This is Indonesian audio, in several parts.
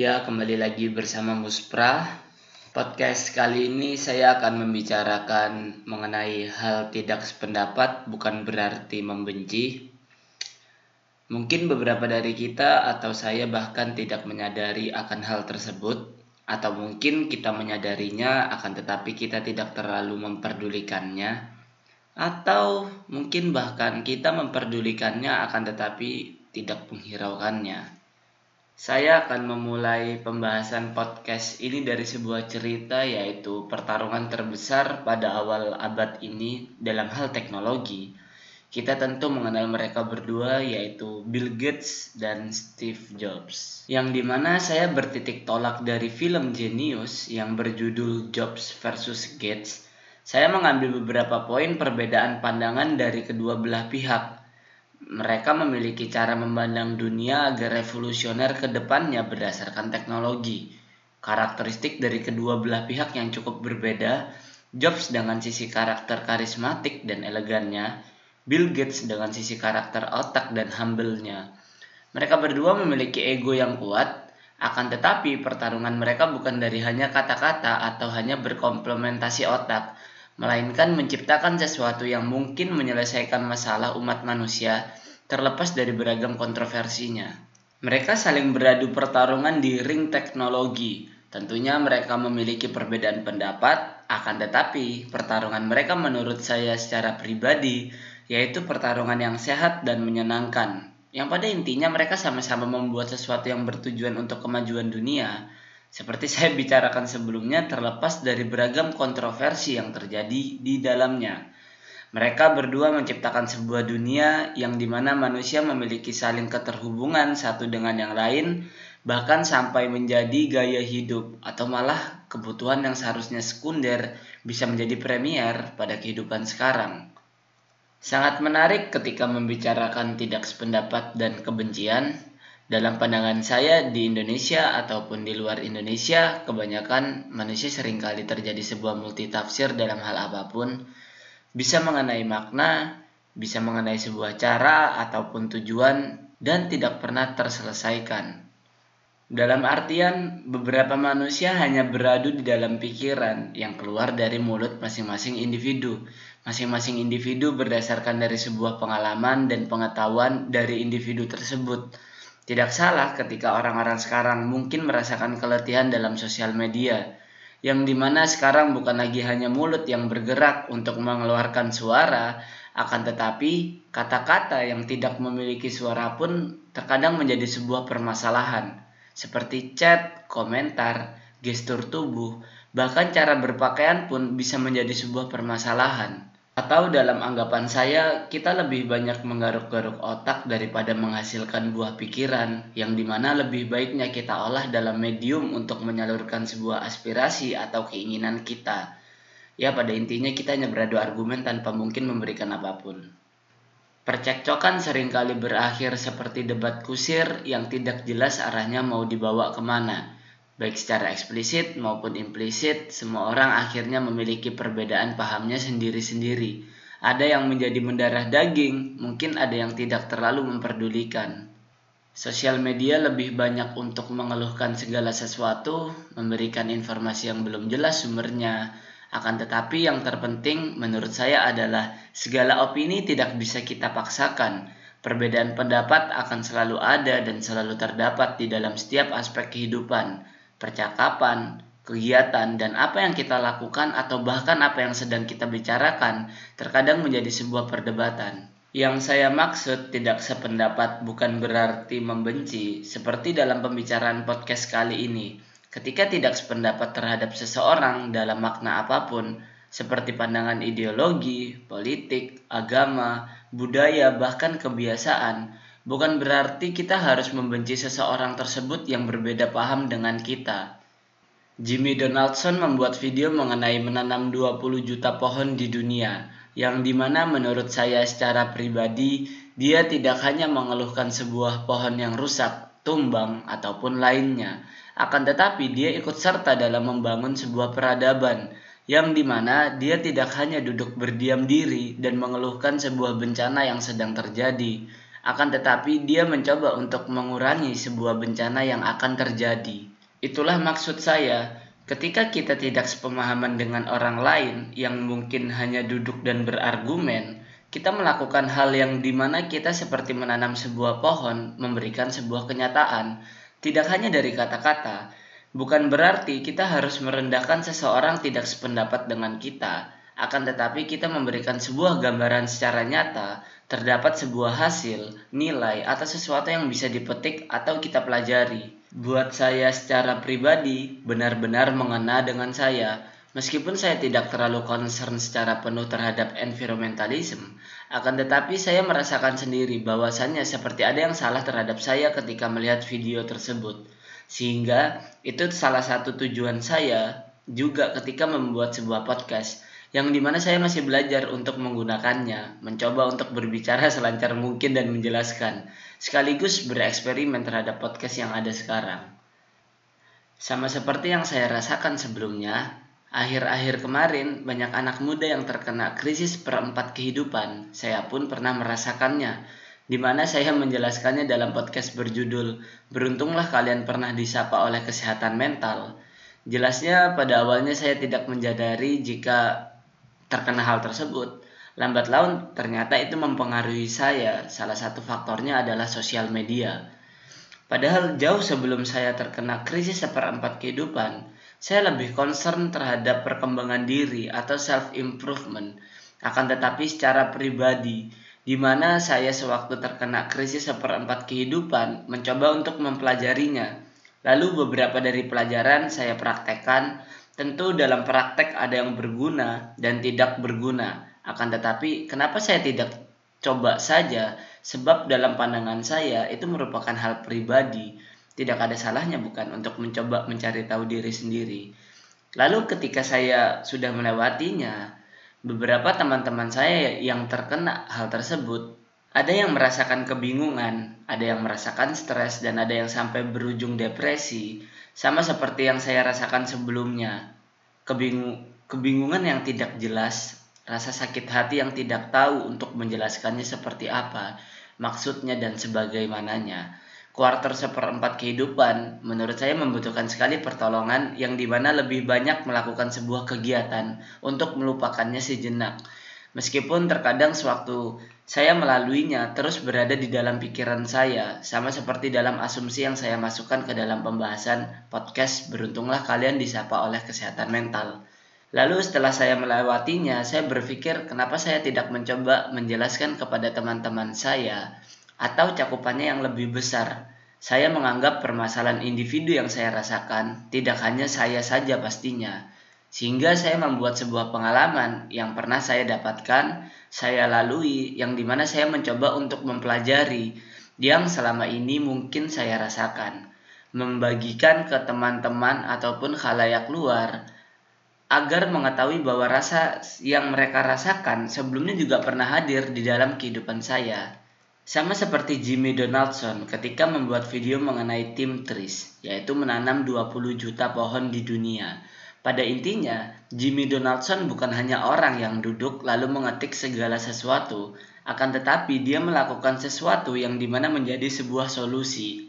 Ya, kembali lagi bersama Muspra. Podcast kali ini saya akan membicarakan mengenai hal tidak sependapat bukan berarti membenci. Mungkin beberapa dari kita atau saya bahkan tidak menyadari akan hal tersebut atau mungkin kita menyadarinya akan tetapi kita tidak terlalu memperdulikannya atau mungkin bahkan kita memperdulikannya akan tetapi tidak menghiraukannya. Saya akan memulai pembahasan podcast ini dari sebuah cerita yaitu pertarungan terbesar pada awal abad ini dalam hal teknologi. Kita tentu mengenal mereka berdua yaitu Bill Gates dan Steve Jobs. Yang di mana saya bertitik tolak dari film Genius yang berjudul Jobs versus Gates. Saya mengambil beberapa poin perbedaan pandangan dari kedua belah pihak mereka memiliki cara memandang dunia agar revolusioner ke depannya berdasarkan teknologi. Karakteristik dari kedua belah pihak yang cukup berbeda, Jobs dengan sisi karakter karismatik dan elegannya, Bill Gates dengan sisi karakter otak dan humble-nya. Mereka berdua memiliki ego yang kuat, akan tetapi pertarungan mereka bukan dari hanya kata-kata atau hanya berkomplementasi otak, melainkan menciptakan sesuatu yang mungkin menyelesaikan masalah umat manusia terlepas dari beragam kontroversinya. Mereka saling beradu pertarungan di ring teknologi. Tentunya mereka memiliki perbedaan pendapat, akan tetapi pertarungan mereka menurut saya secara pribadi yaitu pertarungan yang sehat dan menyenangkan. Yang pada intinya mereka sama-sama membuat sesuatu yang bertujuan untuk kemajuan dunia, seperti saya bicarakan sebelumnya, terlepas dari beragam kontroversi yang terjadi di dalamnya. Mereka berdua menciptakan sebuah dunia yang di mana manusia memiliki saling keterhubungan satu dengan yang lain, bahkan sampai menjadi gaya hidup atau malah kebutuhan yang seharusnya sekunder bisa menjadi premier pada kehidupan sekarang. Sangat menarik ketika membicarakan tidak sependapat dan kebencian, dalam pandangan saya di Indonesia ataupun di luar Indonesia, kebanyakan manusia sering kali terjadi sebuah multitafsir dalam hal apa pun, bisa mengenai makna, bisa mengenai sebuah cara ataupun tujuan, dan tidak pernah terselesaikan. Dalam artian, beberapa manusia hanya beradu di dalam pikiran yang keluar dari mulut masing-masing individu. Masing-masing individu berdasarkan dari sebuah pengalaman dan pengetahuan dari individu tersebut tidak salah ketika orang-orang sekarang mungkin merasakan keletihan dalam sosial media, yang di mana sekarang bukan lagi hanya mulut yang bergerak untuk mengeluarkan suara, akan tetapi kata-kata yang tidak memiliki suara pun terkadang menjadi sebuah permasalahan, seperti chat, komentar, gestur tubuh, bahkan cara berpakaian pun bisa menjadi sebuah permasalahan. Atau dalam anggapan saya, kita lebih banyak menggaruk-garuk otak daripada menghasilkan buah pikiran, yang di mana lebih baiknya kita olah dalam medium untuk menyalurkan sebuah aspirasi atau keinginan kita. Ya, pada intinya kita hanya beradu argumen tanpa mungkin memberikan apa pun. Percekcokan sering kali berakhir seperti debat kusir yang tidak jelas arahnya mau dibawa ke mana Baik secara eksplisit maupun implisit, semua orang akhirnya memiliki perbedaan pahamnya sendiri-sendiri. Ada yang menjadi mendarah daging, mungkin ada yang tidak terlalu memperdulikan. Sosial media lebih banyak untuk mengeluhkan segala sesuatu, memberikan informasi yang belum jelas sumbernya. Akan tetapi yang terpenting menurut saya adalah segala opini tidak bisa kita paksakan. Perbedaan pendapat akan selalu ada dan selalu terdapat di dalam setiap aspek kehidupan percakapan, kegiatan, dan apa yang kita lakukan atau bahkan apa yang sedang kita bicarakan terkadang menjadi sebuah perdebatan. Yang saya maksud tidak sependapat bukan berarti membenci, seperti dalam pembicaraan podcast kali ini. Ketika tidak sependapat terhadap seseorang dalam makna apa pun, seperti pandangan ideologi, politik, agama, budaya, bahkan kebiasaan, bukan berarti kita harus membenci seseorang tersebut yang berbeda paham dengan kita. Jimmy Donaldson membuat video mengenai menanam 20 juta pohon di dunia, yang di mana menurut saya secara pribadi, dia tidak hanya mengeluhkan sebuah pohon yang rusak, tumbang, ataupun lainnya, akan tetapi dia ikut serta dalam membangun sebuah peradaban, yang di mana dia tidak hanya duduk berdiam diri dan mengeluhkan sebuah bencana yang sedang terjadi, akan tetapi dia mencoba untuk mengurangi sebuah bencana yang akan terjadi. Itulah maksud saya, ketika kita tidak sepemahaman dengan orang lain yang mungkin hanya duduk dan berargumen, kita melakukan hal yang di mana kita seperti menanam sebuah pohon, memberikan sebuah kenyataan, tidak hanya dari kata-kata, bukan berarti kita harus merendahkan seseorang tidak sependapat dengan kita, akan tetapi kita memberikan sebuah gambaran secara nyata, terdapat sebuah hasil, nilai, atau sesuatu yang bisa dipetik atau kita pelajari. Buat saya secara pribadi, benar-benar mengena dengan saya. Meskipun saya tidak terlalu concern secara penuh terhadap environmentalism, akan tetapi saya merasakan sendiri bahwasannya seperti ada yang salah terhadap saya ketika melihat video tersebut. Sehingga itu salah satu tujuan saya juga ketika membuat sebuah podcast yang di mana saya masih belajar untuk menggunakannya, mencoba untuk berbicara selancar mungkin dan menjelaskan, sekaligus bereksperimen terhadap podcast yang ada sekarang. Sama seperti yang saya rasakan sebelumnya, akhir-akhir kemarin banyak anak muda yang terkena krisis perempat kehidupan. Saya pun pernah merasakannya, di mana saya menjelaskannya dalam podcast berjudul Beruntunglah kalian pernah disapa oleh kesehatan mental. Jelasnya pada awalnya saya tidak menjadari jika terkena hal tersebut. Lambat laun ternyata itu mempengaruhi saya. Salah satu faktornya adalah sosial media. Padahal jauh sebelum saya terkena krisis seperempat kehidupan, saya lebih concern terhadap perkembangan diri atau self improvement. Akan tetapi secara pribadi, di mana saya sewaktu terkena krisis seperempat kehidupan mencoba untuk mempelajarinya. Lalu beberapa dari pelajaran saya praktekkan Tentu dalam praktek ada yang berguna dan tidak berguna. Akan tetapi kenapa saya tidak coba saja? Sebab dalam pandangan saya itu merupakan hal pribadi. Tidak ada salahnya bukan untuk mencoba mencari tahu diri sendiri. Lalu ketika saya sudah melewatinya, beberapa teman-teman saya yang terkena hal tersebut ada yang merasakan kebingungan, ada yang merasakan stres, dan ada yang sampai berujung depresi, sama seperti yang saya rasakan sebelumnya. Kebingung, kebingungan yang tidak jelas, rasa sakit hati yang tidak tahu untuk menjelaskannya seperti apa, maksudnya dan sebagaimananya. Kuarter seperempat kehidupan menurut saya membutuhkan sekali pertolongan yang di mana lebih banyak melakukan sebuah kegiatan untuk melupakannya sejenak Meskipun terkadang sewaktu saya melaluinya terus berada di dalam pikiran saya, sama seperti dalam asumsi yang saya masukkan ke dalam pembahasan podcast Beruntunglah kalian disapa oleh kesehatan mental. Lalu setelah saya melewatinya, saya berpikir kenapa saya tidak mencoba menjelaskan kepada teman-teman saya atau cakupannya yang lebih besar. Saya menganggap permasalahan individu yang saya rasakan tidak hanya saya saja pastinya, sehingga saya membuat sebuah pengalaman yang pernah saya dapatkan, saya lalui, yang di mana saya mencoba untuk mempelajari yang selama ini mungkin saya rasakan. Membagikan ke teman-teman ataupun khalayak luar, agar mengetahui bahwa rasa yang mereka rasakan sebelumnya juga pernah hadir di dalam kehidupan saya. Sama seperti Jimmy Donaldson ketika membuat video mengenai tim trees, yaitu menanam 20 juta pohon di dunia. Pada intinya, Jimmy Donaldson bukan hanya orang yang duduk lalu mengetik segala sesuatu, akan tetapi dia melakukan sesuatu yang di mana menjadi sebuah solusi.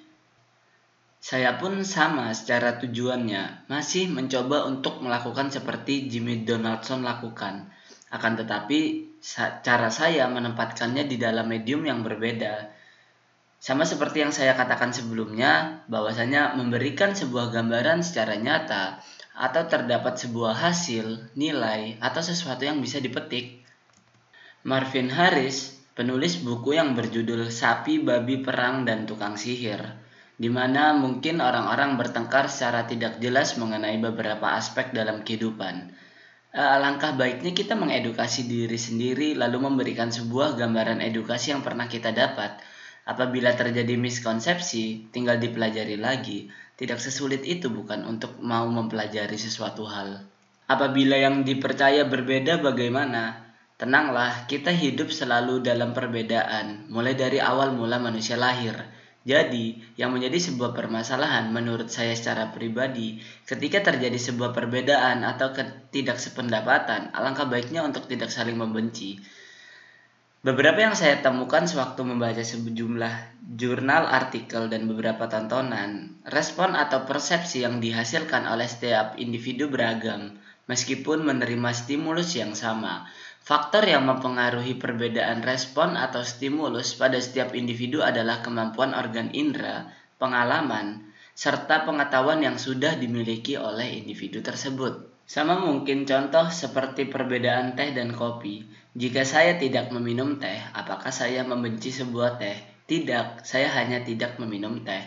Saya pun sama secara tujuannya, masih mencoba untuk melakukan seperti Jimmy Donaldson lakukan. Akan tetapi, cara saya menempatkannya di dalam medium yang berbeda. Sama seperti yang saya katakan sebelumnya, bahwasanya memberikan sebuah gambaran secara nyata atau terdapat sebuah hasil, nilai, atau sesuatu yang bisa dipetik. Marvin Harris, penulis buku yang berjudul Sapi, Babi Perang, dan Tukang Sihir, di mana mungkin orang-orang bertengkar secara tidak jelas mengenai beberapa aspek dalam kehidupan. Eh, alangkah baiknya kita mengedukasi diri sendiri lalu memberikan sebuah gambaran edukasi yang pernah kita dapat. Apabila terjadi miskonsepsi, tinggal dipelajari lagi tidak sesulit itu bukan untuk mau mempelajari sesuatu hal. Apabila yang dipercaya berbeda bagaimana? Tenanglah, kita hidup selalu dalam perbedaan, mulai dari awal mula manusia lahir. Jadi, yang menjadi sebuah permasalahan menurut saya secara pribadi, ketika terjadi sebuah perbedaan atau ketidaksependapatan, alangkah baiknya untuk tidak saling membenci. Beberapa yang saya temukan sewaktu membaca sejumlah jurnal, artikel, dan beberapa tontonan, respon atau persepsi yang dihasilkan oleh setiap individu beragam, meskipun menerima stimulus yang sama. Faktor yang mempengaruhi perbedaan respon atau stimulus pada setiap individu adalah kemampuan organ indera, pengalaman, serta pengetahuan yang sudah dimiliki oleh individu tersebut. Sama mungkin contoh seperti perbedaan teh dan kopi. Jika saya tidak meminum teh, apakah saya membenci sebuah teh? Tidak, saya hanya tidak meminum teh.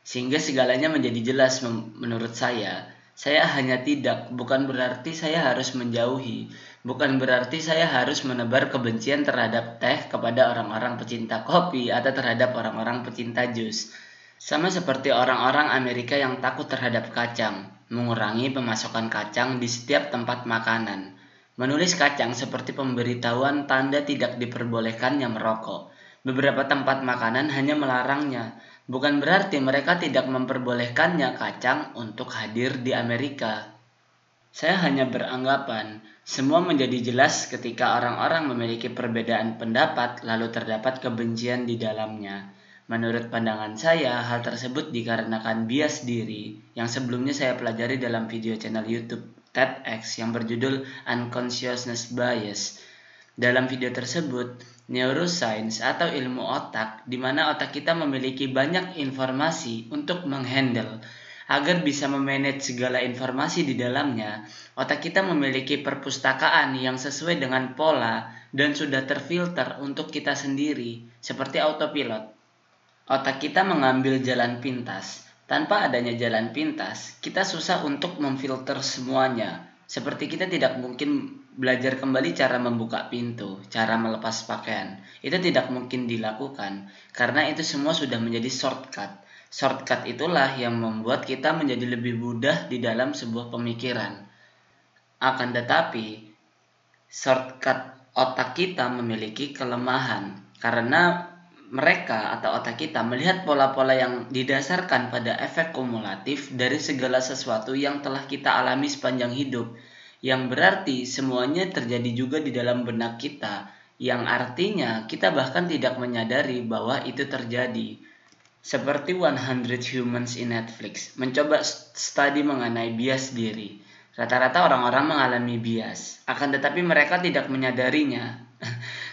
Sehingga segalanya menjadi jelas menurut saya. Saya hanya tidak, bukan berarti saya harus menjauhi. Bukan berarti saya harus menebar kebencian terhadap teh kepada orang-orang pecinta kopi atau terhadap orang-orang pecinta jus. Sama seperti orang-orang Amerika yang takut terhadap kacang mengurangi pemasukan kacang di setiap tempat makanan. Menulis kacang seperti pemberitahuan tanda tidak diperbolehkannya merokok. Beberapa tempat makanan hanya melarangnya, bukan berarti mereka tidak memperbolehkannya kacang untuk hadir di Amerika. Saya hanya beranggapan semua menjadi jelas ketika orang-orang memiliki perbedaan pendapat lalu terdapat kebencian di dalamnya. Menurut pandangan saya, hal tersebut dikarenakan bias diri yang sebelumnya saya pelajari dalam video channel YouTube TEDx yang berjudul Unconsciousness Bias. Dalam video tersebut, neuroscience atau ilmu otak di mana otak kita memiliki banyak informasi untuk menghandle agar bisa memanage segala informasi di dalamnya, otak kita memiliki perpustakaan yang sesuai dengan pola dan sudah terfilter untuk kita sendiri, seperti autopilot. Otak kita mengambil jalan pintas. Tanpa adanya jalan pintas, kita susah untuk memfilter semuanya. Seperti kita tidak mungkin belajar kembali cara membuka pintu, cara melepas pakaian. Itu tidak mungkin dilakukan karena itu semua sudah menjadi shortcut. Shortcut itulah yang membuat kita menjadi lebih mudah di dalam sebuah pemikiran. Akan tetapi, shortcut otak kita memiliki kelemahan karena mereka atau otak kita melihat pola-pola yang didasarkan pada efek kumulatif dari segala sesuatu yang telah kita alami sepanjang hidup yang berarti semuanya terjadi juga di dalam benak kita yang artinya kita bahkan tidak menyadari bahwa itu terjadi. Seperti 100 Humans in Netflix mencoba studi mengenai bias diri. Rata-rata orang-orang mengalami bias akan tetapi mereka tidak menyadarinya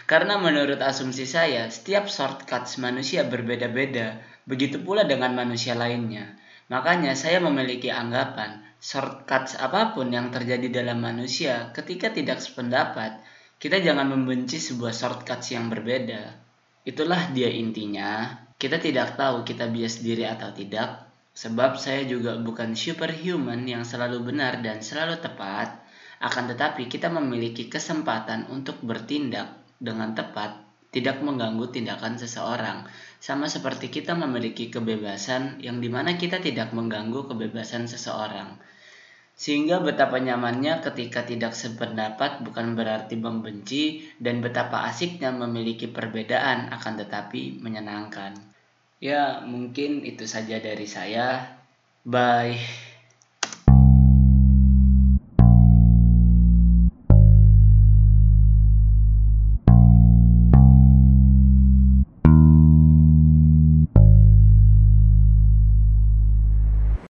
Karena menurut asumsi saya, setiap shortcuts manusia berbeda-beda, begitu pula dengan manusia lainnya. Makanya saya memiliki anggapan, shortcuts apa pun yang terjadi dalam manusia ketika tidak sependapat, kita jangan membenci sebuah shortcuts yang berbeda. Itulah dia intinya. Kita tidak tahu kita bias diri atau tidak, sebab saya juga bukan superhuman yang selalu benar dan selalu tepat. Akan tetapi kita memiliki kesempatan untuk bertindak dengan tepat tidak mengganggu tindakan seseorang, sama seperti kita memiliki kebebasan yang di mana kita tidak mengganggu kebebasan seseorang. Sehingga betapa nyamannya ketika tidak sependapat bukan berarti membenci dan betapa asiknya memiliki perbedaan akan tetapi menyenangkan. Ya, mungkin itu saja dari saya. Bye.